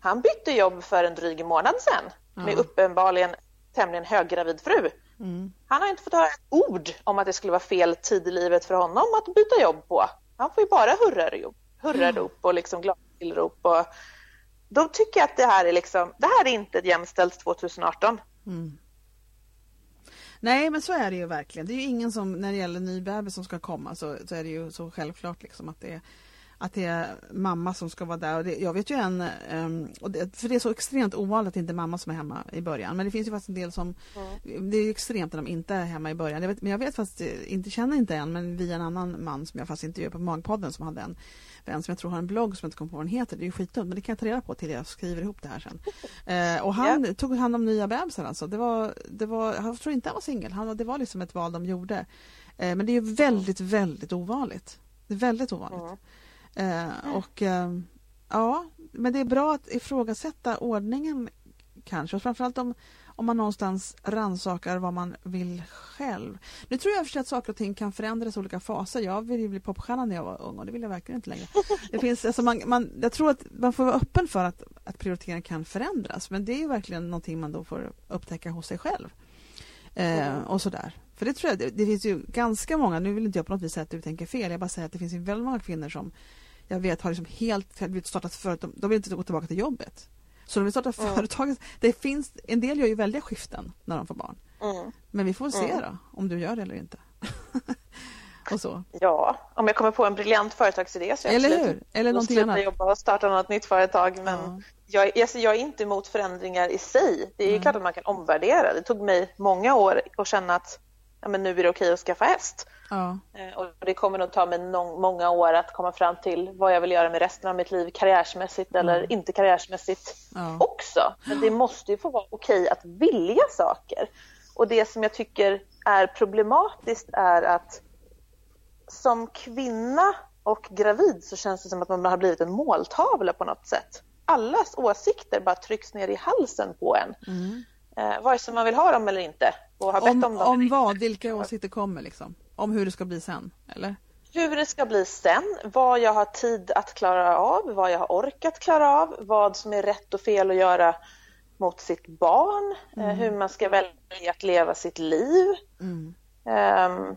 han bytte jobb för en dryg månad sedan med uppenbarligen tämligen höggravid fru. Mm. Han har inte fått höra ett ord om att det skulle vara fel tid i livet för honom att byta jobb på. Han får ju bara hurrarop hurra och liksom glada tillrop. Och då tycker jag att det här är liksom, det här är inte jämställt 2018. Mm. Nej men så är det ju verkligen. Det är ju ingen som, när det gäller ny bebis som ska komma så, så är det ju så självklart liksom att det är att det är mamma som ska vara där. Och det, jag vet ju en, um, och det, för det är så extremt ovanligt att det inte är mamma som är hemma i början. Men det finns ju faktiskt en del som, mm. det är extremt när de inte är hemma i början. Jag vet, men jag vet fast, inte känner inte en, men via en annan man som jag fast intervjuade på Magpodden som hade en vän som jag tror har en blogg som jag inte kommer på vad den heter. Det är ju skitdumt men det kan jag ta reda på till jag skriver ihop det här sen. Eh, och han yeah. tog hand om nya bebisar alltså. Det var, det var, jag tror inte han var singel. Det var liksom ett val de gjorde. Eh, men det är väldigt, väldigt ovanligt. Det är väldigt ovanligt. Mm. Eh, och eh, ja, men det är bra att ifrågasätta ordningen kanske. Och framförallt om, om man någonstans ransakar vad man vill själv. Nu tror jag för att saker och ting kan förändras i olika faser. Jag ville bli popstjärna när jag var ung och det vill jag verkligen inte längre. Det finns, alltså man, man, jag tror att man får vara öppen för att, att prioriteringar kan förändras men det är verkligen någonting man då får upptäcka hos sig själv. Eh, och sådär. För det tror jag, det, det, finns ju ganska många, nu vill inte jag på något vis säga att du tänker fel, jag bara säger att det finns väldigt många kvinnor som jag vet har liksom helt startat företag, de vill inte gå tillbaka till jobbet. Så de vill starta mm. företag. Det finns, en del gör ju väldiga skiften när de får barn. Mm. Men vi får se mm. då, om du gör det eller inte. och så. Ja, om jag kommer på en briljant företagsidé så eller hur? Eller någonting annat. jobba och starta något nytt företag. Men ja. jag, jag, jag, är inte emot förändringar i sig. Det är mm. klart att man kan omvärdera. Det tog mig många år att känna att ja, men nu är det okej att skaffa häst. Ja. Eh, och det kommer nog ta mig många år att komma fram till vad jag vill göra med resten av mitt liv karriärsmässigt eller mm. inte karriärsmässigt ja. också. Men det måste ju få vara okej att vilja saker. Och det som jag tycker är problematiskt är att som kvinna och gravid så känns det som att man har blivit en måltavla på något sätt. Allas åsikter bara trycks ner i halsen på en. Mm. Eh, vare sig man vill ha dem eller inte. Och har om, om, dem om vad? Vilka åsikter kommer liksom? Om hur det ska bli sen, eller? Hur det ska bli sen, vad jag har tid att klara av, vad jag har orkat klara av, vad som är rätt och fel att göra mot sitt barn, eh, mm. hur man ska välja att leva sitt liv. Mm. Um,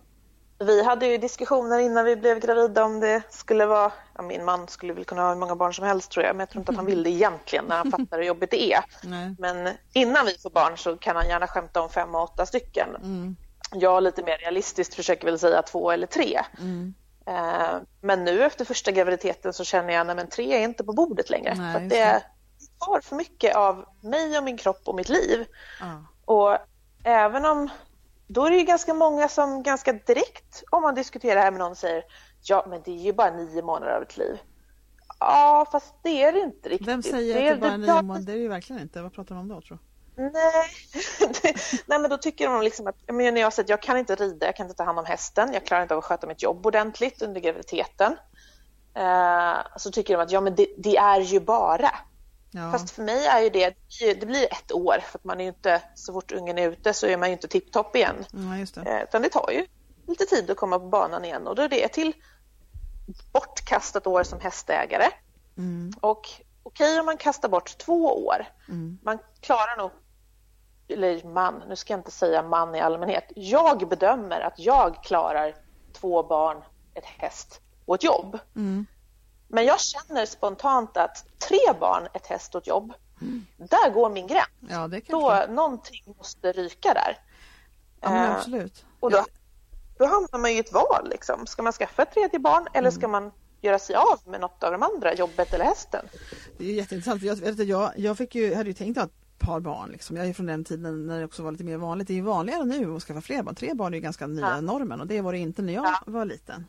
vi hade ju diskussioner innan vi blev gravida om det skulle vara, ja, min man skulle väl kunna ha hur många barn som helst tror jag, men jag tror inte att han vill det egentligen när han fattar hur jobbigt det är. Nej. Men innan vi får barn så kan han gärna skämta om fem och åtta stycken. Mm. Jag lite mer realistiskt försöker väl säga två eller tre. Mm. Eh, men nu efter första graviditeten så känner jag att tre är inte på bordet längre. Nej, för det tar för mycket av mig och min kropp och mitt liv. Ah. Och även om då är det ju ganska många som ganska direkt om man diskuterar det här med någon säger ja men det är ju bara nio månader av ett liv. Ja fast det är det inte riktigt. Vem säger det, att det bara är nio månader? Det är det ju verkligen inte. Vad pratar de om då tror du? Nej. Nej men då tycker de liksom att, men när jag säger att jag kan inte rida, jag kan inte ta hand om hästen, jag klarar inte av att sköta mitt jobb ordentligt under graviditeten. Uh, så tycker de att ja men det, det är ju bara. Ja. Fast för mig är ju det, det blir ett år för att man är ju inte, så fort ungen är ute så är man ju inte tipptopp igen. Ja, just det. Uh, utan det tar ju lite tid att komma på banan igen och då är det till bortkastat år som hästägare. Mm. Och okej om man kastar bort två år, mm. man klarar nog eller man, nu ska jag inte säga man i allmänhet. Jag bedömer att jag klarar två barn, ett häst och ett jobb. Mm. Men jag känner spontant att tre barn, ett häst och ett jobb, mm. där går min gräns. Ja, det då jag. någonting måste ryka där. Ja, eh, absolut. och då, då hamnar man ju i ett val. Liksom. Ska man skaffa ett tredje barn eller mm. ska man göra sig av med något av de andra, jobbet eller hästen? Det är jätteintressant. Jag, jag, jag fick ju, hade ju tänkt att par barn. Liksom. Jag är från den tiden när det också var lite mer vanligt. Det är ju vanligare nu att skaffa fler barn. Tre barn är ju ganska nya ja. normen och det var det inte när jag ja. var liten.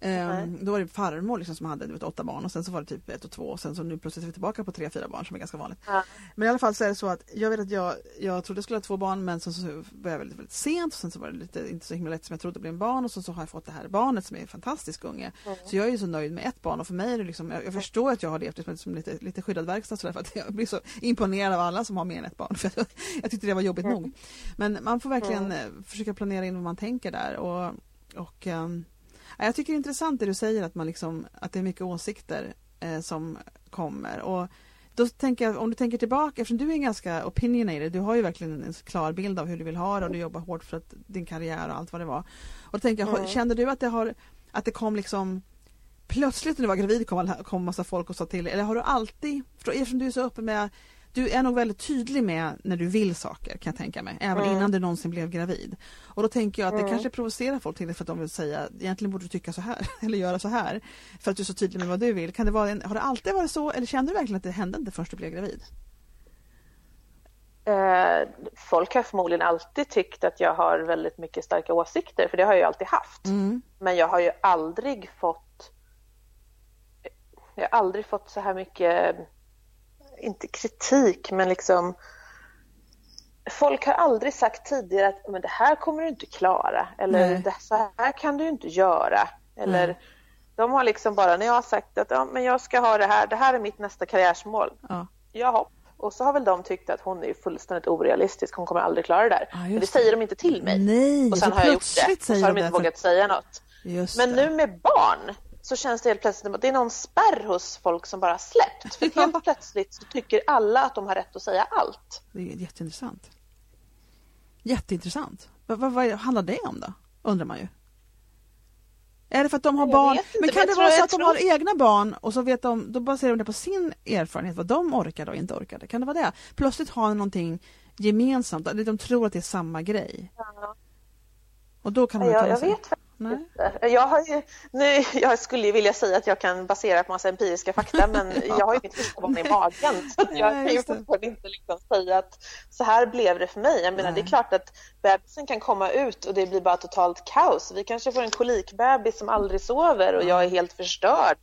Mm. Då var det farmor liksom som hade vet, åtta barn och sen så var det typ ett och två och sen så nu plötsligt är vi tillbaka på tre, fyra barn som är ganska vanligt. Ja. Men i alla fall så är det så att jag vet att jag, jag trodde jag skulle ha två barn men sen så började jag väldigt, väldigt sent och sen så var det lite, inte så himla lätt som jag trodde att bli en barn och sen så har jag fått det här barnet som är en fantastisk unge. Mm. Så jag är ju så nöjd med ett barn och för mig är det liksom, jag, jag förstår att jag har levt liksom, lite, lite skyddad verkstad sådär för att jag blir så imponerad av alla som har mer än ett barn. För jag, jag tyckte det var jobbigt mm. nog. Men man får verkligen mm. försöka planera in vad man tänker där och, och um, jag tycker det är intressant det du säger att, man liksom, att det är mycket åsikter eh, som kommer. Och då tänker jag, om du tänker tillbaka, eftersom du är ganska opinionated, du har ju verkligen en klar bild av hur du vill ha det och du jobbar hårt för att, din karriär och allt vad det var. Och då tänker jag, mm. kände du att det, har, att det kom liksom plötsligt när du var gravid kom, kom massa folk och sa till eller har du alltid, eftersom du är så öppen med du är nog väldigt tydlig med när du vill saker kan jag tänka mig, även mm. innan du någonsin blev gravid. Och då tänker jag att det mm. kanske provocerar folk till det för att de vill säga egentligen borde du tycka så här eller göra så här för att du är så tydlig med vad du vill. Kan det vara en, har det alltid varit så eller kände du verkligen att det hände inte först du blev gravid? Eh, folk har förmodligen alltid tyckt att jag har väldigt mycket starka åsikter för det har jag alltid haft. Mm. Men jag har ju aldrig fått jag har aldrig fått så här mycket, inte kritik men liksom Folk har aldrig sagt tidigare att men det här kommer du inte klara eller det, så här kan du inte göra. Eller. De har liksom bara, när jag har sagt att ja, men jag ska ha det här, det här är mitt nästa karriärsmål. Ja. Jaha, och så har väl de tyckt att hon är fullständigt orealistisk, hon kommer aldrig klara det där. Ah, Men det säger de inte till mig. Nej, och sen har jag gjort det och så har de inte vågat säga något. Just Men det. nu med barn så känns det helt plötsligt att det är någon spärr hos folk som bara släppt. För helt plötsligt så tycker alla att de har rätt att säga allt. Det är jätteintressant. Jätteintressant. Vad, vad, vad handlar det om då? Undrar man ju. Är det för att de har barn? Men kan det vara så att de har egna barn och så vet de, då baserar de det på sin erfarenhet, vad de orkade och inte orkade. Kan det vara det? Plötsligt har de någonting gemensamt, de tror att det är samma grej. Ja. Och då kan ja, jag, jag vet Nej. Jag, har ju, nu, jag skulle ju vilja säga att jag kan basera på massa empiriska fakta men jag har ju mitt fosterbarn i magen så jag kan ju fortfarande inte liksom säga att så här blev det för mig. Jag menar, det är klart att bebisen kan komma ut och det blir bara totalt kaos. Vi kanske får en kolikbebis som aldrig sover och jag är helt förstörd.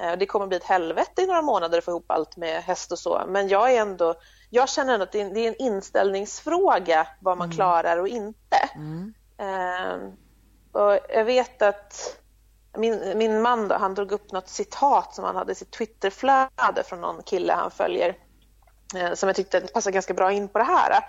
Eh, det kommer bli ett helvete i några månader att få ihop allt med häst och så men jag är ändå jag känner att det är en inställningsfråga vad man mm. klarar och inte. Mm. Um, och jag vet att min, min man då, han drog upp något citat som han hade i sitt Twitterflöde från någon kille han följer eh, som jag tyckte passar ganska bra in på det här.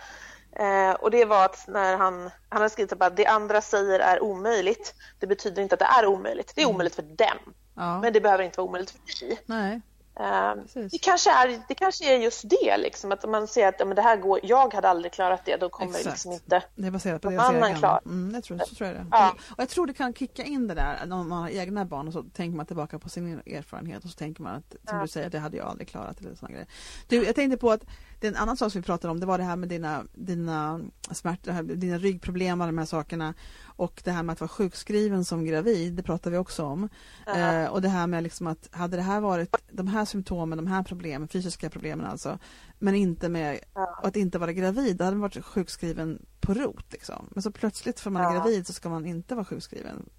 Eh, och det var att när han, han hade skrivit att det andra säger är omöjligt, det betyder inte att det är omöjligt. Det är mm. omöjligt för dem, ja. men det behöver inte vara omöjligt för dig. Nej. Ehm, det, kanske är, det kanske är just det, liksom, att om man ser att men det här går, jag hade aldrig klarat det, då kommer Exakt. liksom inte det är baserat på det annan klara mm, jag tror, så tror jag det. Ja. Och jag tror det kan kicka in det där, om man har egna barn och så tänker man tillbaka på sin erfarenhet och så tänker man att, som ja. du säger, det hade jag aldrig klarat. Eller såna grejer. Du, jag tänkte på att det är en annan sak som vi pratade om, det var det här med dina, dina smärtor, dina ryggproblem och de här sakerna. Och det här med att vara sjukskriven som gravid, det pratar vi också om. Uh-huh. Eh, och det här med liksom att hade det här varit de här symptomen, de här problemen, fysiska problemen alltså, men inte med uh-huh. att inte vara gravid, då hade man varit sjukskriven på rot. Liksom. Men så plötsligt för man är gravid så ska man inte vara sjukskriven.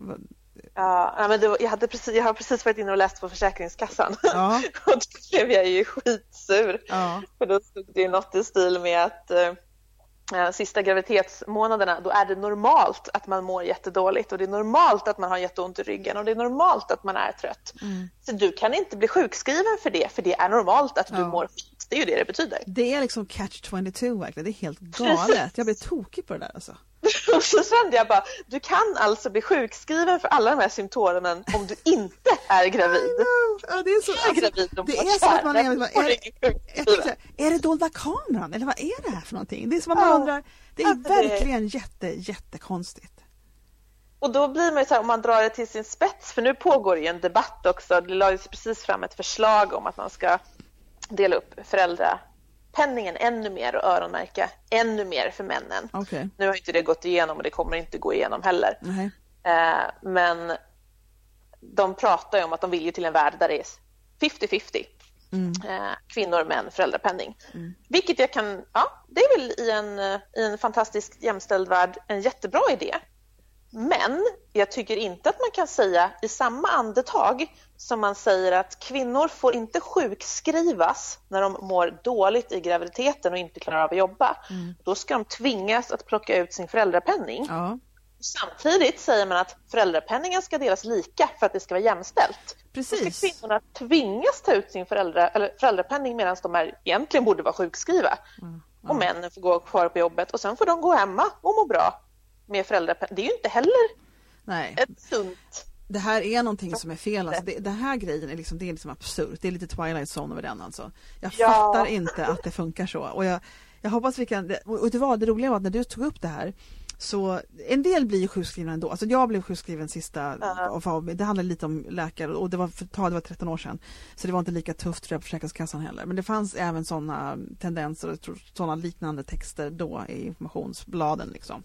Ja, men det, jag, hade precis, jag har precis varit inne och läst på Försäkringskassan ja. och då blev jag ju skitsur. Ja. För då stod det något i stil med att eh, Eh, sista graviditetsmånaderna, då är det normalt att man mår jättedåligt och det är normalt att man har jätteont i ryggen och det är normalt att man är trött. Mm. Så du kan inte bli sjukskriven för det, för det är normalt att du ja. mår fint. Det är ju det det betyder. Det är liksom catch 22 verkligen, det är helt galet. Jag blir tokig på det där alltså. Och så kände jag bara, du kan alltså bli sjukskriven för alla de här symptomen om du inte är gravid. Ja, det är så, alltså, gravid det är så att man är, är, är, är det dolda kameran eller vad är det här för någonting? Det är som att man ja. undrar, det är verkligen jätte, jättekonstigt. Och då blir man ju så här, om man drar det till sin spets, för nu pågår ju en debatt också, det lades precis fram ett förslag om att man ska dela upp föräldrar penningen ännu mer och öronmärka ännu mer för männen. Okay. Nu har inte det gått igenom och det kommer inte gå igenom heller. Mm. Eh, men de pratar ju om att de vill ju till en värld där det är 50-50. Mm. Eh, kvinnor, män, föräldrapenning. Mm. Vilket jag kan, ja, det är väl i en, i en fantastisk jämställd värld en jättebra idé. Men jag tycker inte att man kan säga i samma andetag som man säger att kvinnor får inte sjukskrivas när de mår dåligt i graviditeten och inte klarar av att jobba. Mm. Då ska de tvingas att plocka ut sin föräldrapenning. Ja. Samtidigt säger man att föräldrapenningen ska delas lika för att det ska vara jämställt. Precis. Då ska kvinnorna tvingas ta ut sin föräldra, eller föräldrapenning medan de är, egentligen borde vara sjukskriva. Mm. Mm. Och männen får gå kvar på jobbet och sen får de gå hemma och må bra med föräldrapenning. Det är ju inte heller Nej. ett sunt det här är någonting som är fel. Alltså det, den här grejen är liksom, det är liksom absurt. Det är lite Twilight Zone över den alltså. Jag ja. fattar inte att det funkar så. Och jag, jag hoppas vi kan... Och det, var, det roliga var att när du tog upp det här så en del blir sjukskrivna ändå. Alltså jag blev sjukskriven sista, Ja. det handlade lite om läkare och det var för det var 13 år sedan. Så det var inte lika tufft för Försäkringskassan heller. Men det fanns även sådana tendenser och sådana liknande texter då i informationsbladen liksom.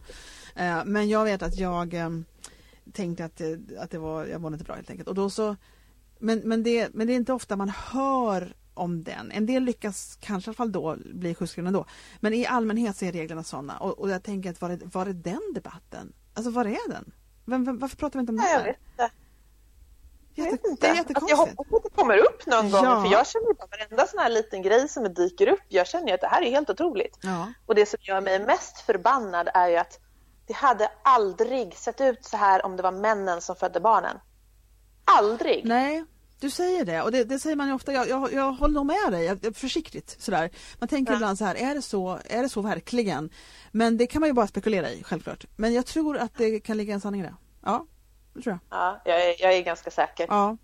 Eh, Men jag vet att jag eh, tänkte att det, att det var, jag mådde inte bra helt enkelt. Och då så, men, men, det, men det är inte ofta man hör om den. En del lyckas kanske i alla fall då bli sjukskrivna ändå. Men i allmänhet så är reglerna sådana. Och, och jag tänker att var är, var är den debatten? Alltså var är den? Vem, vem, varför pratar vi inte om det Nej, jag här? vet inte. Jag Jätte, vet inte. det är Alltså, jag jättekonstigt. hoppas att det kommer upp någon gång Ja. för jag känner bara varenda sån här liten grej som dyker upp, jag känner att det här är helt otroligt. Ja. Och det som gör mig mest förbannad är ju att det hade aldrig sett ut så här om det var männen som födde barnen. Aldrig! Nej, du säger det och det, det säger man ju ofta. Jag, jag, jag håller nog med dig, försiktigt sådär. Man tänker Ja. ibland så här, är det så, är det så verkligen? Men det kan man ju bara spekulera i, självklart. Men jag tror att det kan ligga en sanning i det. Ja, det tror jag. Ja, jag, är, jag är ganska säker. Ja.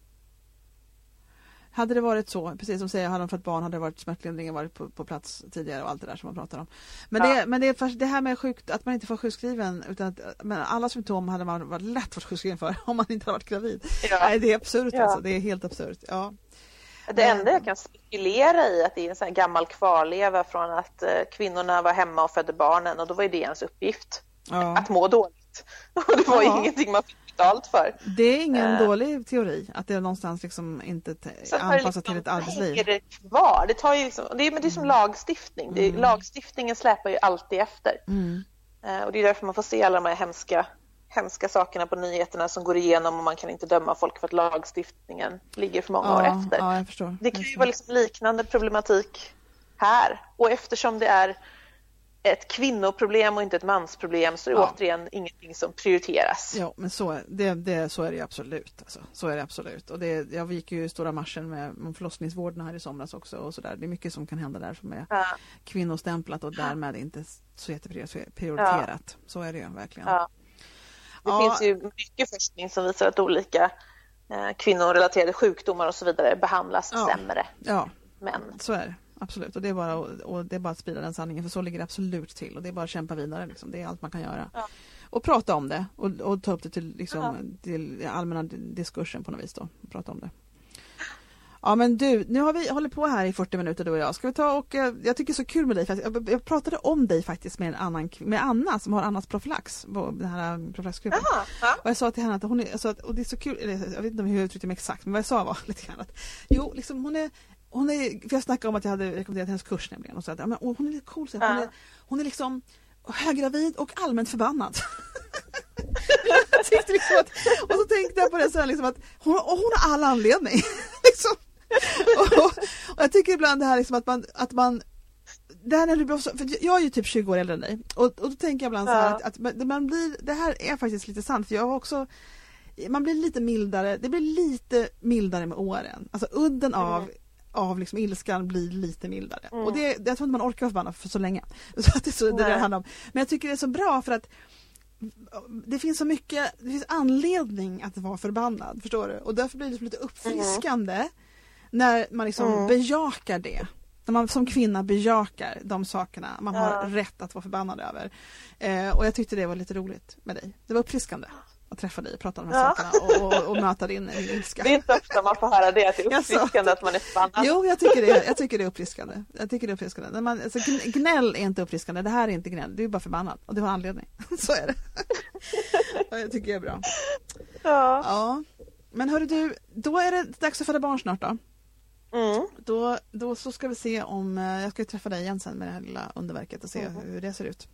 Hade det varit så, precis som säger, hade de fått barn hade det varit smärtlindringen varit på, på plats tidigare och allt det där som man pratar om. Men, Ja. det, men det, är det här med sjukt, att man inte får sjukskriven, utan att, men alla symptom hade man varit lätt varit sjukskriven för om man inte hade varit gravid. Ja. Nej, det är absurt Ja. alltså, det är helt absurt. Ja. Det enda jag kan spekulera i att det är en sån gammal kvarleva från att eh, kvinnorna var hemma och födde barnen och då var det ens uppgift. Ja. Att må dåligt. Och det var Ja. ingenting man fick betalt för. Det är ingen Eh. dålig teori, att det är någonstans liksom inte Så anpassat till ett liksom- arbetsliv. hänger det kvar. Det, tar ju liksom, det, är, men det är som lagstiftning. Det är, Lagstiftningen släpar ju alltid efter. Mm. Eh, och det är därför man får se alla de här hemska, hemska sakerna på nyheterna som går igenom och man kan inte döma folk för att lagstiftningen ligger för många år Ja, efter. ja. Det kan ju vara liksom liknande problematik här. Och eftersom det är ett kvinnoproblem och inte ett mansproblem så är det Ja. återigen ingenting som prioriteras. Ja, men så, det, det, så är det absolut. Alltså. Så är det absolut. Och det, jag gick ju stora marschen med förlossningsvården här i somras också. Och så där. Det är mycket som kan hända där som är Ja, kvinnostämplat och därmed inte så jätteprioriterat. Så är det ju verkligen. ja. Det Ja. finns ju mycket forskning som visar att olika eh, kvinnorelaterade sjukdomar och så vidare behandlas Ja. sämre Ja, män. så är det. Absolut. Och det, är bara, och det är bara att sprida den sanningen för så ligger det absolut till. Och det är bara att kämpa vidare. Liksom. Det är allt man kan göra. Ja. Och prata om det och, och ta upp det till, liksom, Ja. till allmänna diskursen på något vis. Då. Prata om det. Ja men du, nu har vi hållit på här i 40 minuter du och jag. Ska vi ta och, eh, jag tycker det är så kul med dig, jag, jag pratade om dig faktiskt med en annan, med Anna som har Annas profylax, den här eh, profylaxgruppen. Ja. Och jag sa till henne att hon är, alltså, och det är så kul, jag vet inte hur jag uttryckte mig exakt, men vad jag sa var lite grann att jo, liksom hon är hon är, för jag snackade om att jag hade rekommenderat hennes kurs nämligen och så att ja, men, hon är lite cool, så att hon, är, hon är liksom höggravid och allmänt förbannad. jag tyckte liksom att, och så tänkte jag på det här, liksom att hon, och hon har all anledning. liksom. och, och jag tycker ibland det här liksom att man, att man det här när du blir så, för jag är ju typ 20 år äldre än dig och, och då tänker jag ibland så här Ja. att, att man- blir, det här är faktiskt lite sant för jag har också man blir lite mildare, det blir lite mildare med åren. Alltså udden av, av liksom ilskan blir lite mildare. Mm. Och det, jag tror inte man orkar vara förbannad för så länge. Så att det, så, det är det det Nej. handlar om. Men jag tycker det är så bra för att det finns så mycket, det finns anledning att vara förbannad, förstår du? Och därför blir det lite uppfriskande när man liksom Mm. bejakar det. När man som kvinna bejakar de sakerna man har Ja. rätt att vara förbannad över. Eh, och jag tyckte det var lite roligt med dig. Det var uppfriskande att träffa dig och prata om de här Ja. sakerna och, och, och möta din ilska. Det är inte ofta man får höra det, att det är uppfriskande att man är förbannad. Jo, jag tycker, det, jag tycker det är uppfriskande. Jag tycker det är uppfriskande. När man, alltså, gn- gnäll är inte uppfriskande, det här är inte gnäll, du är bara förbannad och du har anledning. Så är det. Och jag tycker det är bra. Ja. Ja. Men hörru du, då är det dags att föda barn snart då. Mm. Då, då så ska vi se om, eh, jag ska träffa dig igen sen med det här lilla underverket och se Mm. hur det ser ut.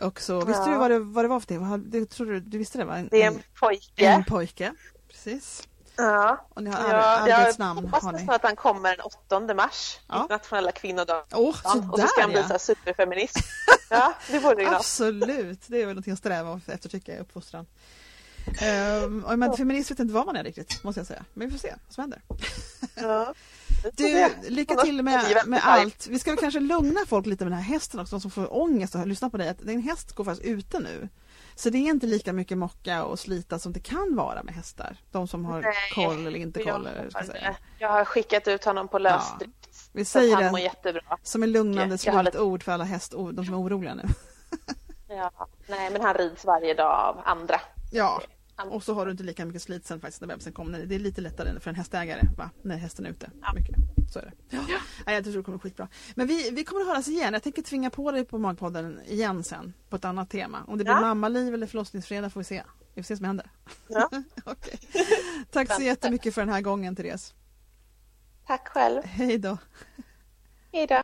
Och så, visste Ja. du vad det, vad det var för det? Vad, det tror du, du visste det? Va? En, Det är en pojke. en pojke. Precis. Ja. Och ni har Ja, jag hoppas har ni. nästan att han kommer den 8 mars, Ja. internationella kvinnodagen. Åh, och så ska han bli så ja! superfeminist. Ja, det vore ju. Absolut, det är väl någonting att sträva efter tycker jag uppfostran. Um, men feminist vet inte vad man är riktigt, måste jag säga. Men vi får se vad som händer. Ja. Du, lycka till med, med allt. Vi ska kanske lugna folk lite med den här hästen också, de som får ångest och lyssna på dig. Att din häst går faktiskt ute nu. Så det är inte lika mycket mocka och slita som det kan vara med hästar. De som har Nej, koll eller inte koll. Ska jag, har- säga. jag har skickat ut honom på lösdrift. Vi Så att säger det jättebra. som en lugnande slutord för alla hästord, de som är oroliga nu. Ja, nej men han rids varje dag av andra. Ja, och så har du inte lika mycket slit sen faktiskt när bebisen kommer. Det är lite lättare för en hästägare va? när hästen är ute. Ja. Mycket. Så är det. Ja. ja. Jag tror det kommer skitbra. Men vi, vi kommer att höras igen. Jag tänker tvinga på dig på Magpodden igen sen på ett annat tema. Om det blir ja. mammaliv eller förlossningsfredag får vi se. Vi får se vad som händer. Ja. okay. Tack så jättemycket för den här gången Therese. Tack själv. Hej då. Hej då.